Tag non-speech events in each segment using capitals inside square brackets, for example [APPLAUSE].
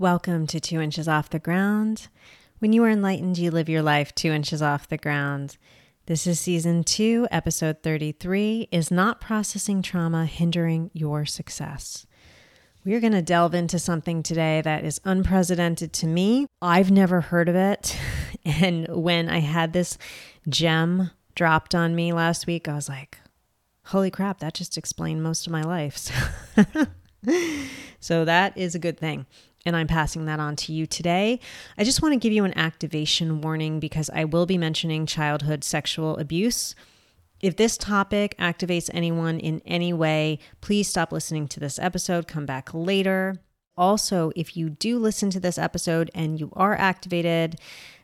Welcome to Two Inches Off the Ground. When you are enlightened, you live your life two inches off the ground. This is season two, episode 33 Is Not Processing Trauma Hindering Your Success? We are going to delve into something today that is unprecedented to me. I've never heard of it. [LAUGHS] And when I had this gem dropped on me last week, I was like, holy crap, that just explained most of my life. [LAUGHS] so [LAUGHS] that is a good thing and I'm passing that on to you today. I just want to give you an activation warning because I will be mentioning childhood sexual abuse. If this topic activates anyone in any way, please stop listening to this episode, come back later. Also, if you do listen to this episode and you are activated,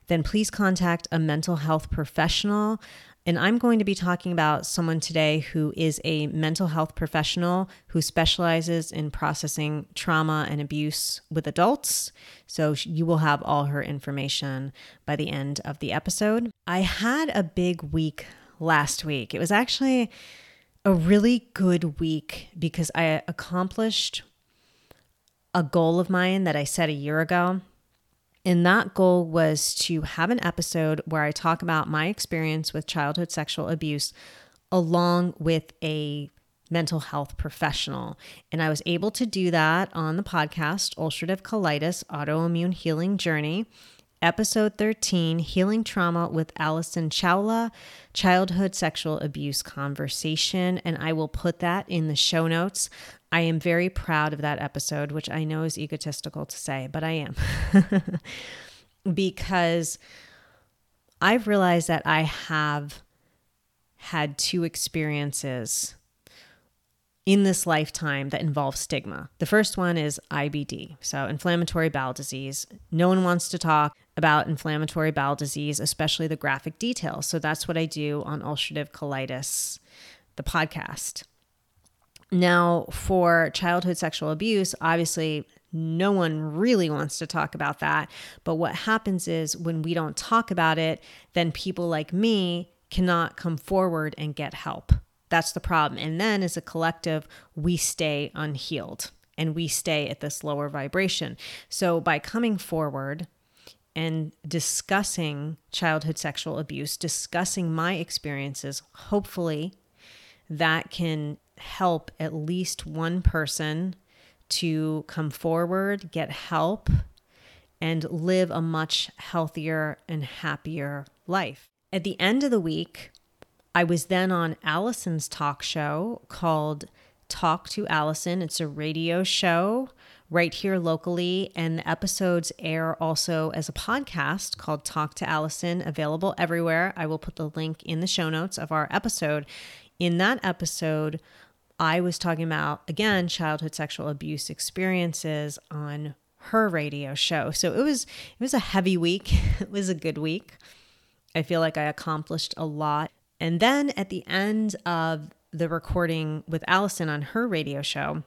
then please contact a mental health professional. And I'm going to be talking about someone today who is a mental health professional who specializes in processing trauma and abuse with adults. So you will have all her information by the end of the episode. I had a big week last week. It was actually a really good week because I accomplished a goal of mine that I set a year ago. And that goal was to have an episode where I talk about my experience with childhood sexual abuse along with a mental health professional. And I was able to do that on the podcast, Ulcerative Colitis Autoimmune Healing Journey. Episode 13 Healing Trauma with Allison Chawla, Childhood Sexual Abuse Conversation. And I will put that in the show notes. I am very proud of that episode, which I know is egotistical to say, but I am. [LAUGHS] because I've realized that I have had two experiences in this lifetime that involve stigma. The first one is IBD, so inflammatory bowel disease. No one wants to talk about inflammatory bowel disease, especially the graphic details. So that's what I do on ulcerative colitis, the podcast. Now, for childhood sexual abuse, obviously, no one really wants to talk about that. But what happens is when we don't talk about it, then people like me cannot come forward and get help. That's the problem. And then as a collective, we stay unhealed and we stay at this lower vibration. So by coming forward, and discussing childhood sexual abuse, discussing my experiences, hopefully that can help at least one person to come forward, get help, and live a much healthier and happier life. At the end of the week, I was then on Allison's talk show called Talk to Allison. It's a radio show right here locally, and the episodes air also as a podcast called Talk to Allison, available everywhere. I will put the link in the show notes of our episode. In that episode, I was talking about, again, childhood sexual abuse experiences on her radio show. So it was it was a heavy week. [LAUGHS] it was a good week. I feel like I accomplished a lot. And then at the end of the recording with Allison on her radio show,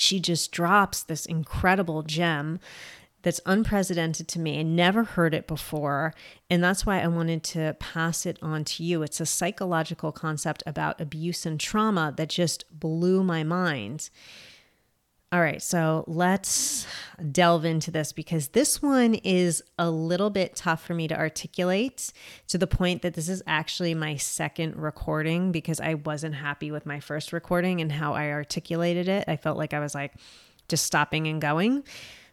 she just drops this incredible gem that's unprecedented to me. I never heard it before. And that's why I wanted to pass it on to you. It's a psychological concept about abuse and trauma that just blew my mind. All right, so let's delve into this because this one is a little bit tough for me to articulate to the point that this is actually my second recording because I wasn't happy with my first recording and how I articulated it. I felt like I was like just stopping and going.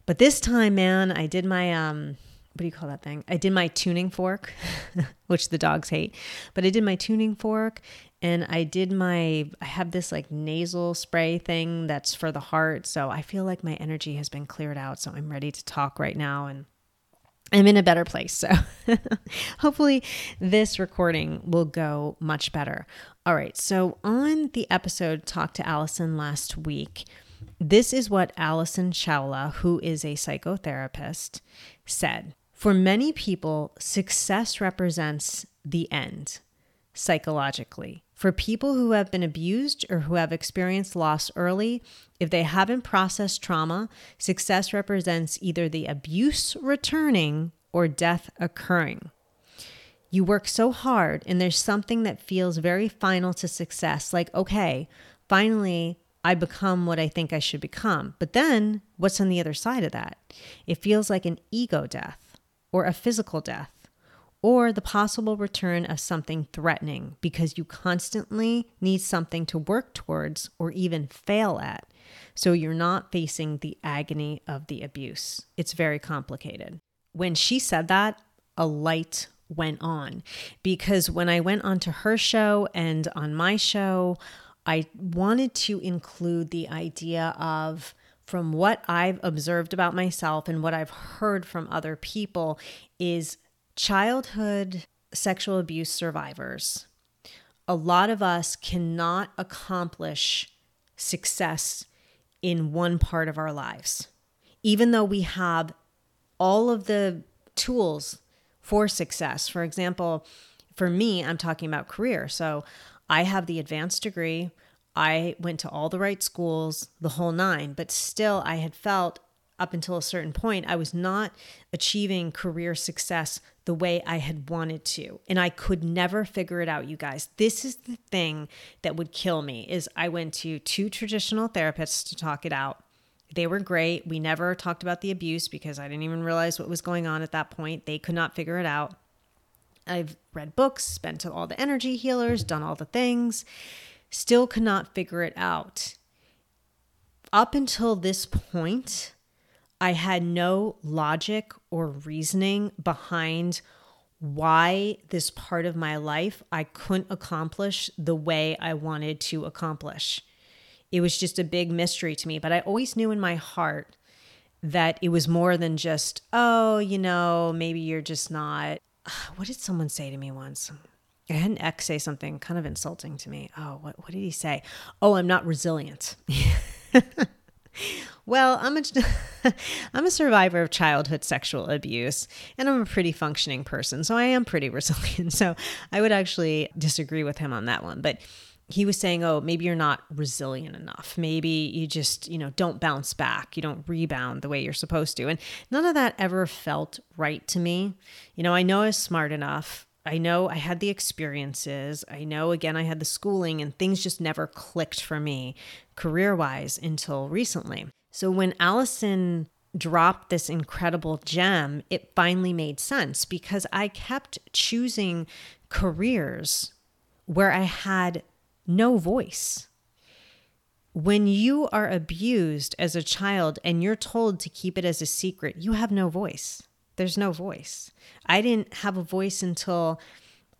But this time, man, I did my um what do you call that thing? I did my tuning fork, [LAUGHS] which the dogs hate. But I did my tuning fork and I did my I have this like nasal spray thing that's for the heart. So I feel like my energy has been cleared out, so I'm ready to talk right now and I'm in a better place. So [LAUGHS] hopefully this recording will go much better. All right. So on the episode Talk to Allison last week, this is what Allison Chawla, who is a psychotherapist, said. For many people, success represents the end psychologically. For people who have been abused or who have experienced loss early, if they haven't processed trauma, success represents either the abuse returning or death occurring. You work so hard, and there's something that feels very final to success like, okay, finally, I become what I think I should become. But then what's on the other side of that? It feels like an ego death or a physical death or the possible return of something threatening because you constantly need something to work towards or even fail at. So you're not facing the agony of the abuse. It's very complicated. When she said that, a light went on because when I went onto her show and on my show, I wanted to include the idea of from what I've observed about myself and what I've heard from other people is childhood sexual abuse survivors. A lot of us cannot accomplish success in one part of our lives, even though we have all of the tools for success. For example, for me, I'm talking about career. So I have the advanced degree. I went to all the right schools, the whole nine, but still I had felt up until a certain point I was not achieving career success the way I had wanted to. And I could never figure it out, you guys. This is the thing that would kill me is I went to two traditional therapists to talk it out. They were great. We never talked about the abuse because I didn't even realize what was going on at that point. They could not figure it out. I've read books, been to all the energy healers, done all the things, still could not figure it out. Up until this point, I had no logic or reasoning behind why this part of my life I couldn't accomplish the way I wanted to accomplish. It was just a big mystery to me, but I always knew in my heart that it was more than just, oh, you know, maybe you're just not. [SIGHS] What did someone say to me once? I had an ex say something kind of insulting to me. Oh, what, what did he say? Oh, I'm not resilient. [LAUGHS] well, I'm a, [LAUGHS] I'm a survivor of childhood sexual abuse and I'm a pretty functioning person. So I am pretty [LAUGHS] resilient. So I would actually disagree with him on that one. But he was saying, oh, maybe you're not resilient enough. Maybe you just, you know, don't bounce back. You don't rebound the way you're supposed to. And none of that ever felt right to me. You know, I know I was smart enough. I know I had the experiences. I know, again, I had the schooling, and things just never clicked for me career wise until recently. So when Allison dropped this incredible gem, it finally made sense because I kept choosing careers where I had no voice. When you are abused as a child and you're told to keep it as a secret, you have no voice. There's no voice. I didn't have a voice until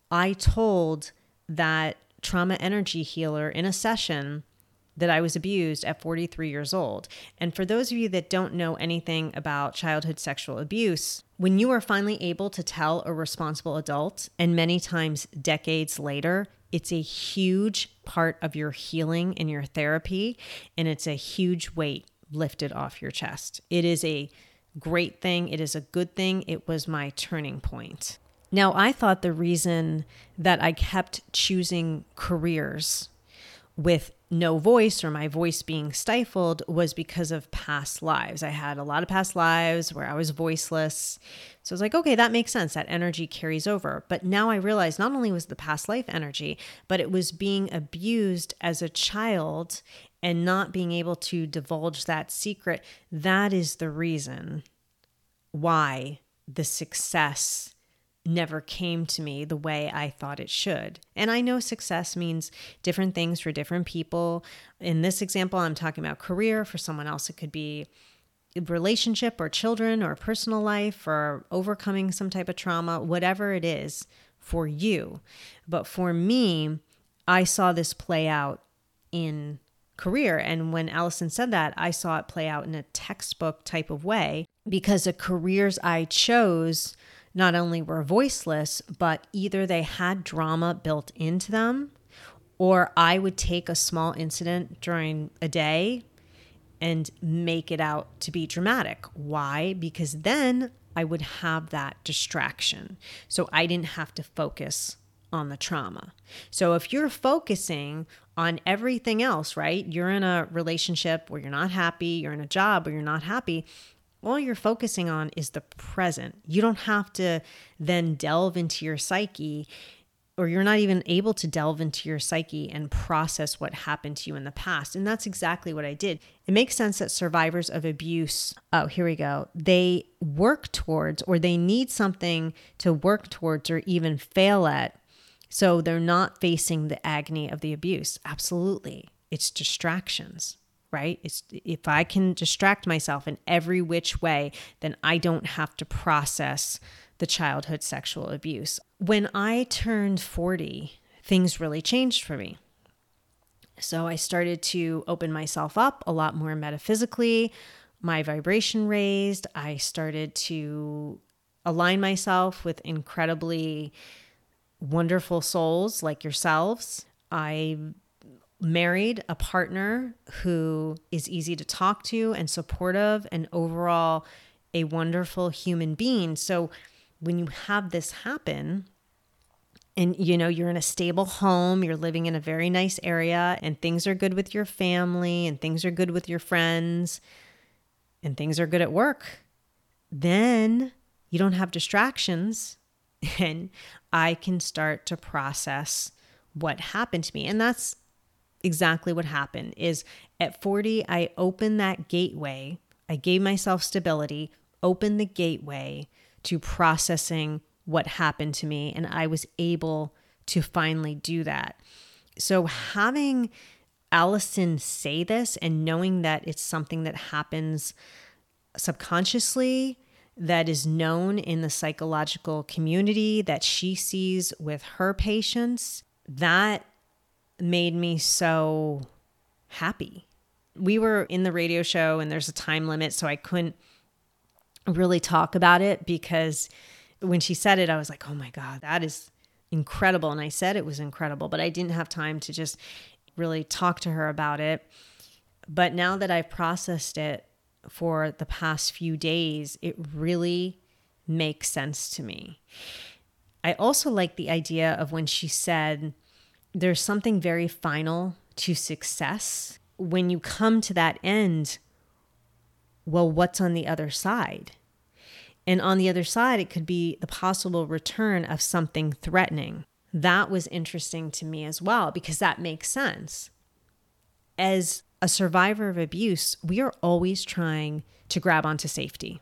I told that trauma energy healer in a session that I was abused at 43 years old. And for those of you that don't know anything about childhood sexual abuse, when you are finally able to tell a responsible adult, and many times decades later, it's a huge part of your healing and your therapy, and it's a huge weight lifted off your chest. It is a great thing, it is a good thing. It was my turning point. Now, I thought the reason that I kept choosing careers with no voice or my voice being stifled was because of past lives. I had a lot of past lives where I was voiceless. So I was like, okay, that makes sense. That energy carries over. But now I realize not only was the past life energy, but it was being abused as a child and not being able to divulge that secret. That is the reason why the success never came to me the way I thought it should. And I know success means different things for different people. In this example, I'm talking about career. For someone else, it could be relationship or children or personal life or overcoming some type of trauma, whatever it is for you. But for me, I saw this play out in career. And when Allison said that, I saw it play out in a textbook type of way because the careers I chose not only were voiceless, but either they had drama built into them, or I would take a small incident during a day and make it out to be dramatic. Why? Because then I would have that distraction. So I didn't have to focus on the trauma. So if you're focusing on everything else, right? You're in a relationship where you're not happy, you're in a job where you're not happy, all you're focusing on is the present. You don't have to then delve into your psyche or you're not even able to delve into your psyche and process what happened to you in the past. And that's exactly what I did. It makes sense that survivors of abuse, oh, here we go, they work towards or they need something to work towards or even fail at. So they're not facing the agony of the abuse. Absolutely. It's distractions, right? It's if I can distract myself in every which way, then I don't have to process the childhood sexual abuse. When I turned 40, things really changed for me. So I started to open myself up a lot more metaphysically. My vibration raised. I started to align myself with incredibly wonderful souls like yourselves. I married a partner who is easy to talk to and supportive and overall a wonderful human being. So when you have this happen, and you know you're in a stable home you're living in a very nice area and things are good with your family and things are good with your friends and things are good at work then you don't have distractions [LAUGHS] and i can start to process what happened to me and that's exactly what happened is at 40 i opened that gateway i gave myself stability opened the gateway to processing what happened to me. And I was able to finally do that. So, having Allison say this and knowing that it's something that happens subconsciously, that is known in the psychological community, that she sees with her patients, that made me so happy. We were in the radio show and there's a time limit, so I couldn't really talk about it because when she said it, I was like, oh my God, that is incredible. And I said it was incredible, but I didn't have time to just really talk to her about it. But now that I've processed it for the past few days, it really makes sense to me. I also like the idea of when she said, there's something very final to success. When you come to that end, well, what's on the other side? And on the other side, it could be the possible return of something threatening. That was interesting to me as well, because that makes sense. As a survivor of abuse, we are always trying to grab onto safety.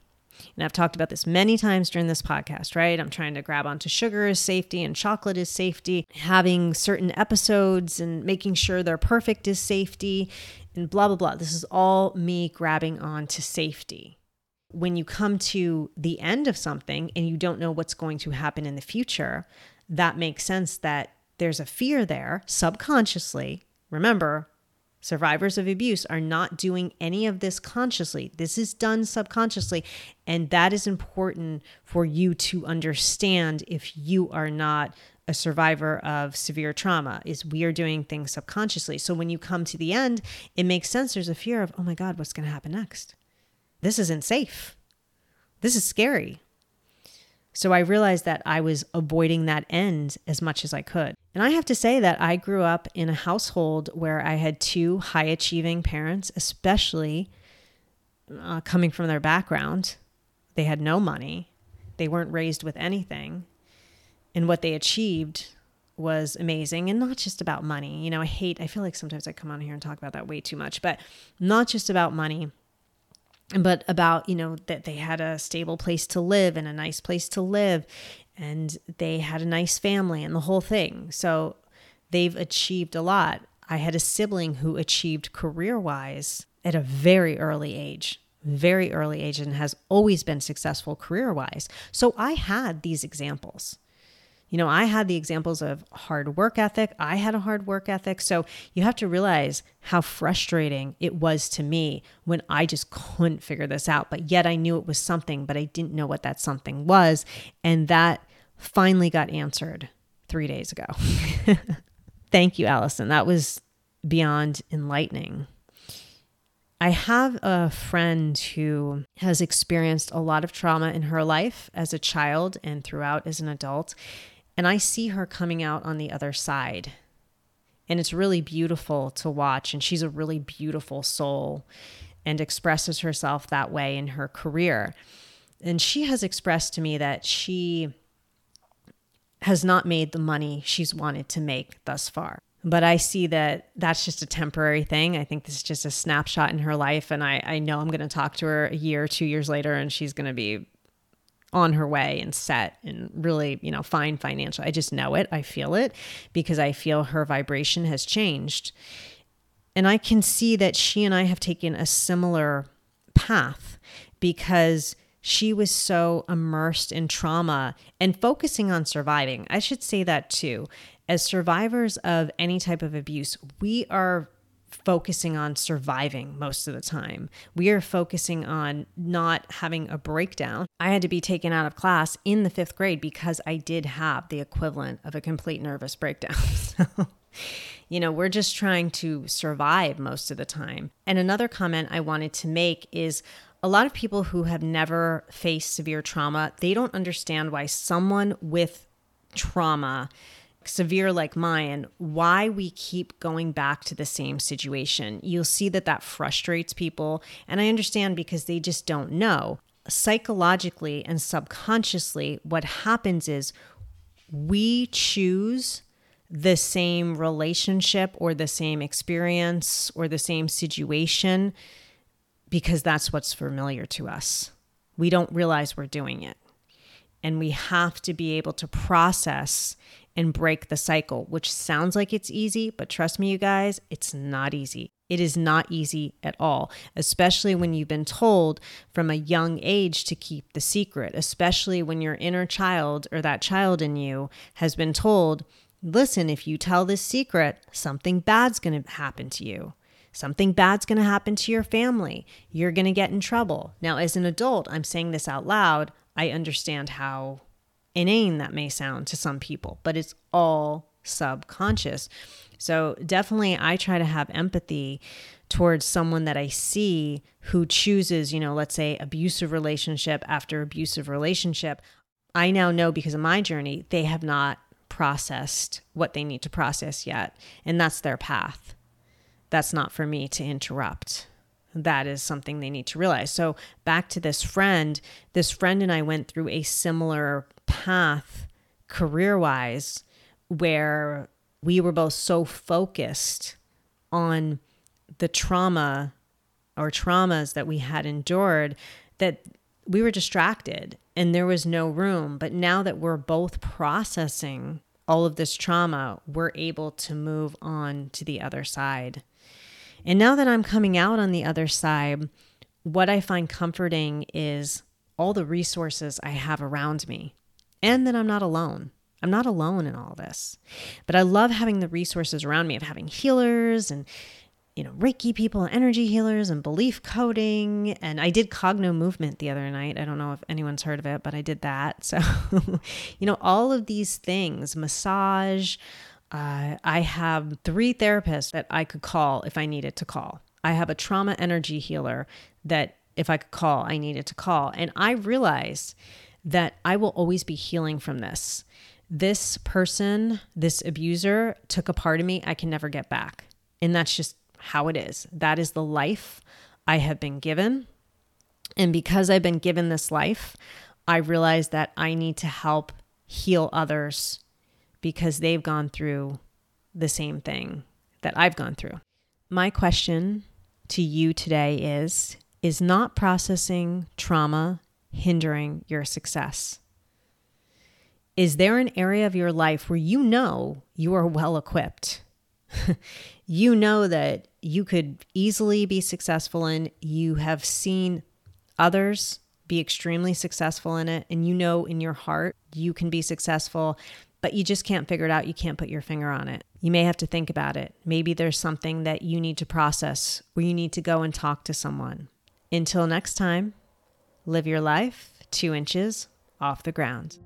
And I've talked about this many times during this podcast, right? I'm trying to grab onto sugar as safety and chocolate is safety, having certain episodes and making sure they're perfect is safety, and blah, blah, blah. This is all me grabbing on to safety. When you come to the end of something and you don't know what's going to happen in the future, that makes sense that there's a fear there subconsciously. Remember, Survivors of abuse are not doing any of this consciously. This is done subconsciously. And that is important for you to understand if you are not a survivor of severe trauma is we are doing things subconsciously. So when you come to the end, it makes sense there's a fear of, "Oh my god, what's going to happen next? This isn't safe. This is scary." So I realized that I was avoiding that end as much as I could. And I have to say that I grew up in a household where I had two high achieving parents, especially uh, coming from their background. They had no money, they weren't raised with anything. And what they achieved was amazing and not just about money. You know, I hate, I feel like sometimes I come on here and talk about that way too much, but not just about money but about you know that they had a stable place to live and a nice place to live and they had a nice family and the whole thing. So they've achieved a lot. I had a sibling who achieved career wise at a very early age very early age and has always been successful career wise so i had these examples you know, I had the examples of hard work ethic. I had a hard work ethic. So you have to realize how frustrating it was to me when I just couldn't figure this out. But yet I knew it was something, but I didn't know what that something was. And that finally got answered three days ago. [LAUGHS] Thank you, Allison. That was beyond enlightening. I have a friend who has experienced a lot of trauma in her life as a child and throughout as an adult. And I see her coming out on the other side. And it's really beautiful to watch. And she's a really beautiful soul and expresses herself that way in her career. And she has expressed to me that she has not made the money she's wanted to make thus far. But I see that that's just a temporary thing. I think this is just a snapshot in her life. And I, I know I'm going to talk to her a year, two years later, and she's going to be on her way and set and really, you know, fine financial. I just know it. I feel it because I feel her vibration has changed. And I can see that she and I have taken a similar path because she was so immersed in trauma and focusing on surviving. I should say that too. As survivors of any type of abuse, we are focusing on surviving most of the time. We are focusing on not having a breakdown. I had to be taken out of class in the fifth grade because I did have the equivalent of a complete nervous breakdown. [LAUGHS] so, you know, we're just trying to survive most of the time. And another comment I wanted to make is a lot of people who have never faced severe trauma, they don't understand why someone with trauma severe like mine, why we keep going back to the same situation. You'll see that that frustrates people. And I understand because they just don't know. Psychologically and subconsciously, what happens is we choose the same relationship or the same experience or the same situation because that's what's familiar to us. We don't realize we're doing it. And we have to be able to process and break the cycle, which sounds like it's easy, but trust me, you guys, it's not easy. It is not easy at all, especially when you've been told from a young age to keep the secret, especially when your inner child or that child in you has been told, listen, if you tell this secret, something bad's going to happen to you. Something bad's going to happen to your family. You're going to get in trouble. Now, as an adult, I'm saying this out loud. I understand how inane that may sound to some people, but it's all subconscious. So, definitely, I try to have empathy towards someone that I see who chooses, you know, let's say abusive relationship after abusive relationship. I now know because of my journey, they have not processed what they need to process yet. And that's their path. That's not for me to interrupt that is something they need to realize. So, back to this friend, this friend and I went through a similar path career wise where we were both so focused on the trauma or traumas that we had endured that we were distracted and there was no room. But now that we're both processing all of this trauma, we're able to move on to the other side. And now that I'm coming out on the other side, what I find comforting is all the resources I have around me and that I'm not alone. I'm not alone in all this. But I love having the resources around me of having healers and you know, Reiki people, and energy healers, and belief coding. And I did Cogno Movement the other night. I don't know if anyone's heard of it, but I did that. [LAUGHS] So, you know, all of these things, massage, uh, I have three therapists that I could call if I needed to call. I have a trauma energy healer that if I could call, I needed to call. And I realize that I will always be healing from this. This person, this abuser, took a part of me I can never get back. And that's just how it is. That is the life I have been given. And because I've been given this life, I realize that I need to help heal others because they've gone through the same thing that I've gone through. My question to you today is Is not processing trauma hindering your success? Is there an area of your life where you know you are well equipped? [LAUGHS] you know that you could easily be successful in, you have seen others be extremely successful in it, and you know in your heart you can be successful but you just can't figure it out. You can't put your finger on it. You may have to think about it. Maybe there's something that you need to process or you need to go and talk to someone. Until next time, live your life two inches off the ground.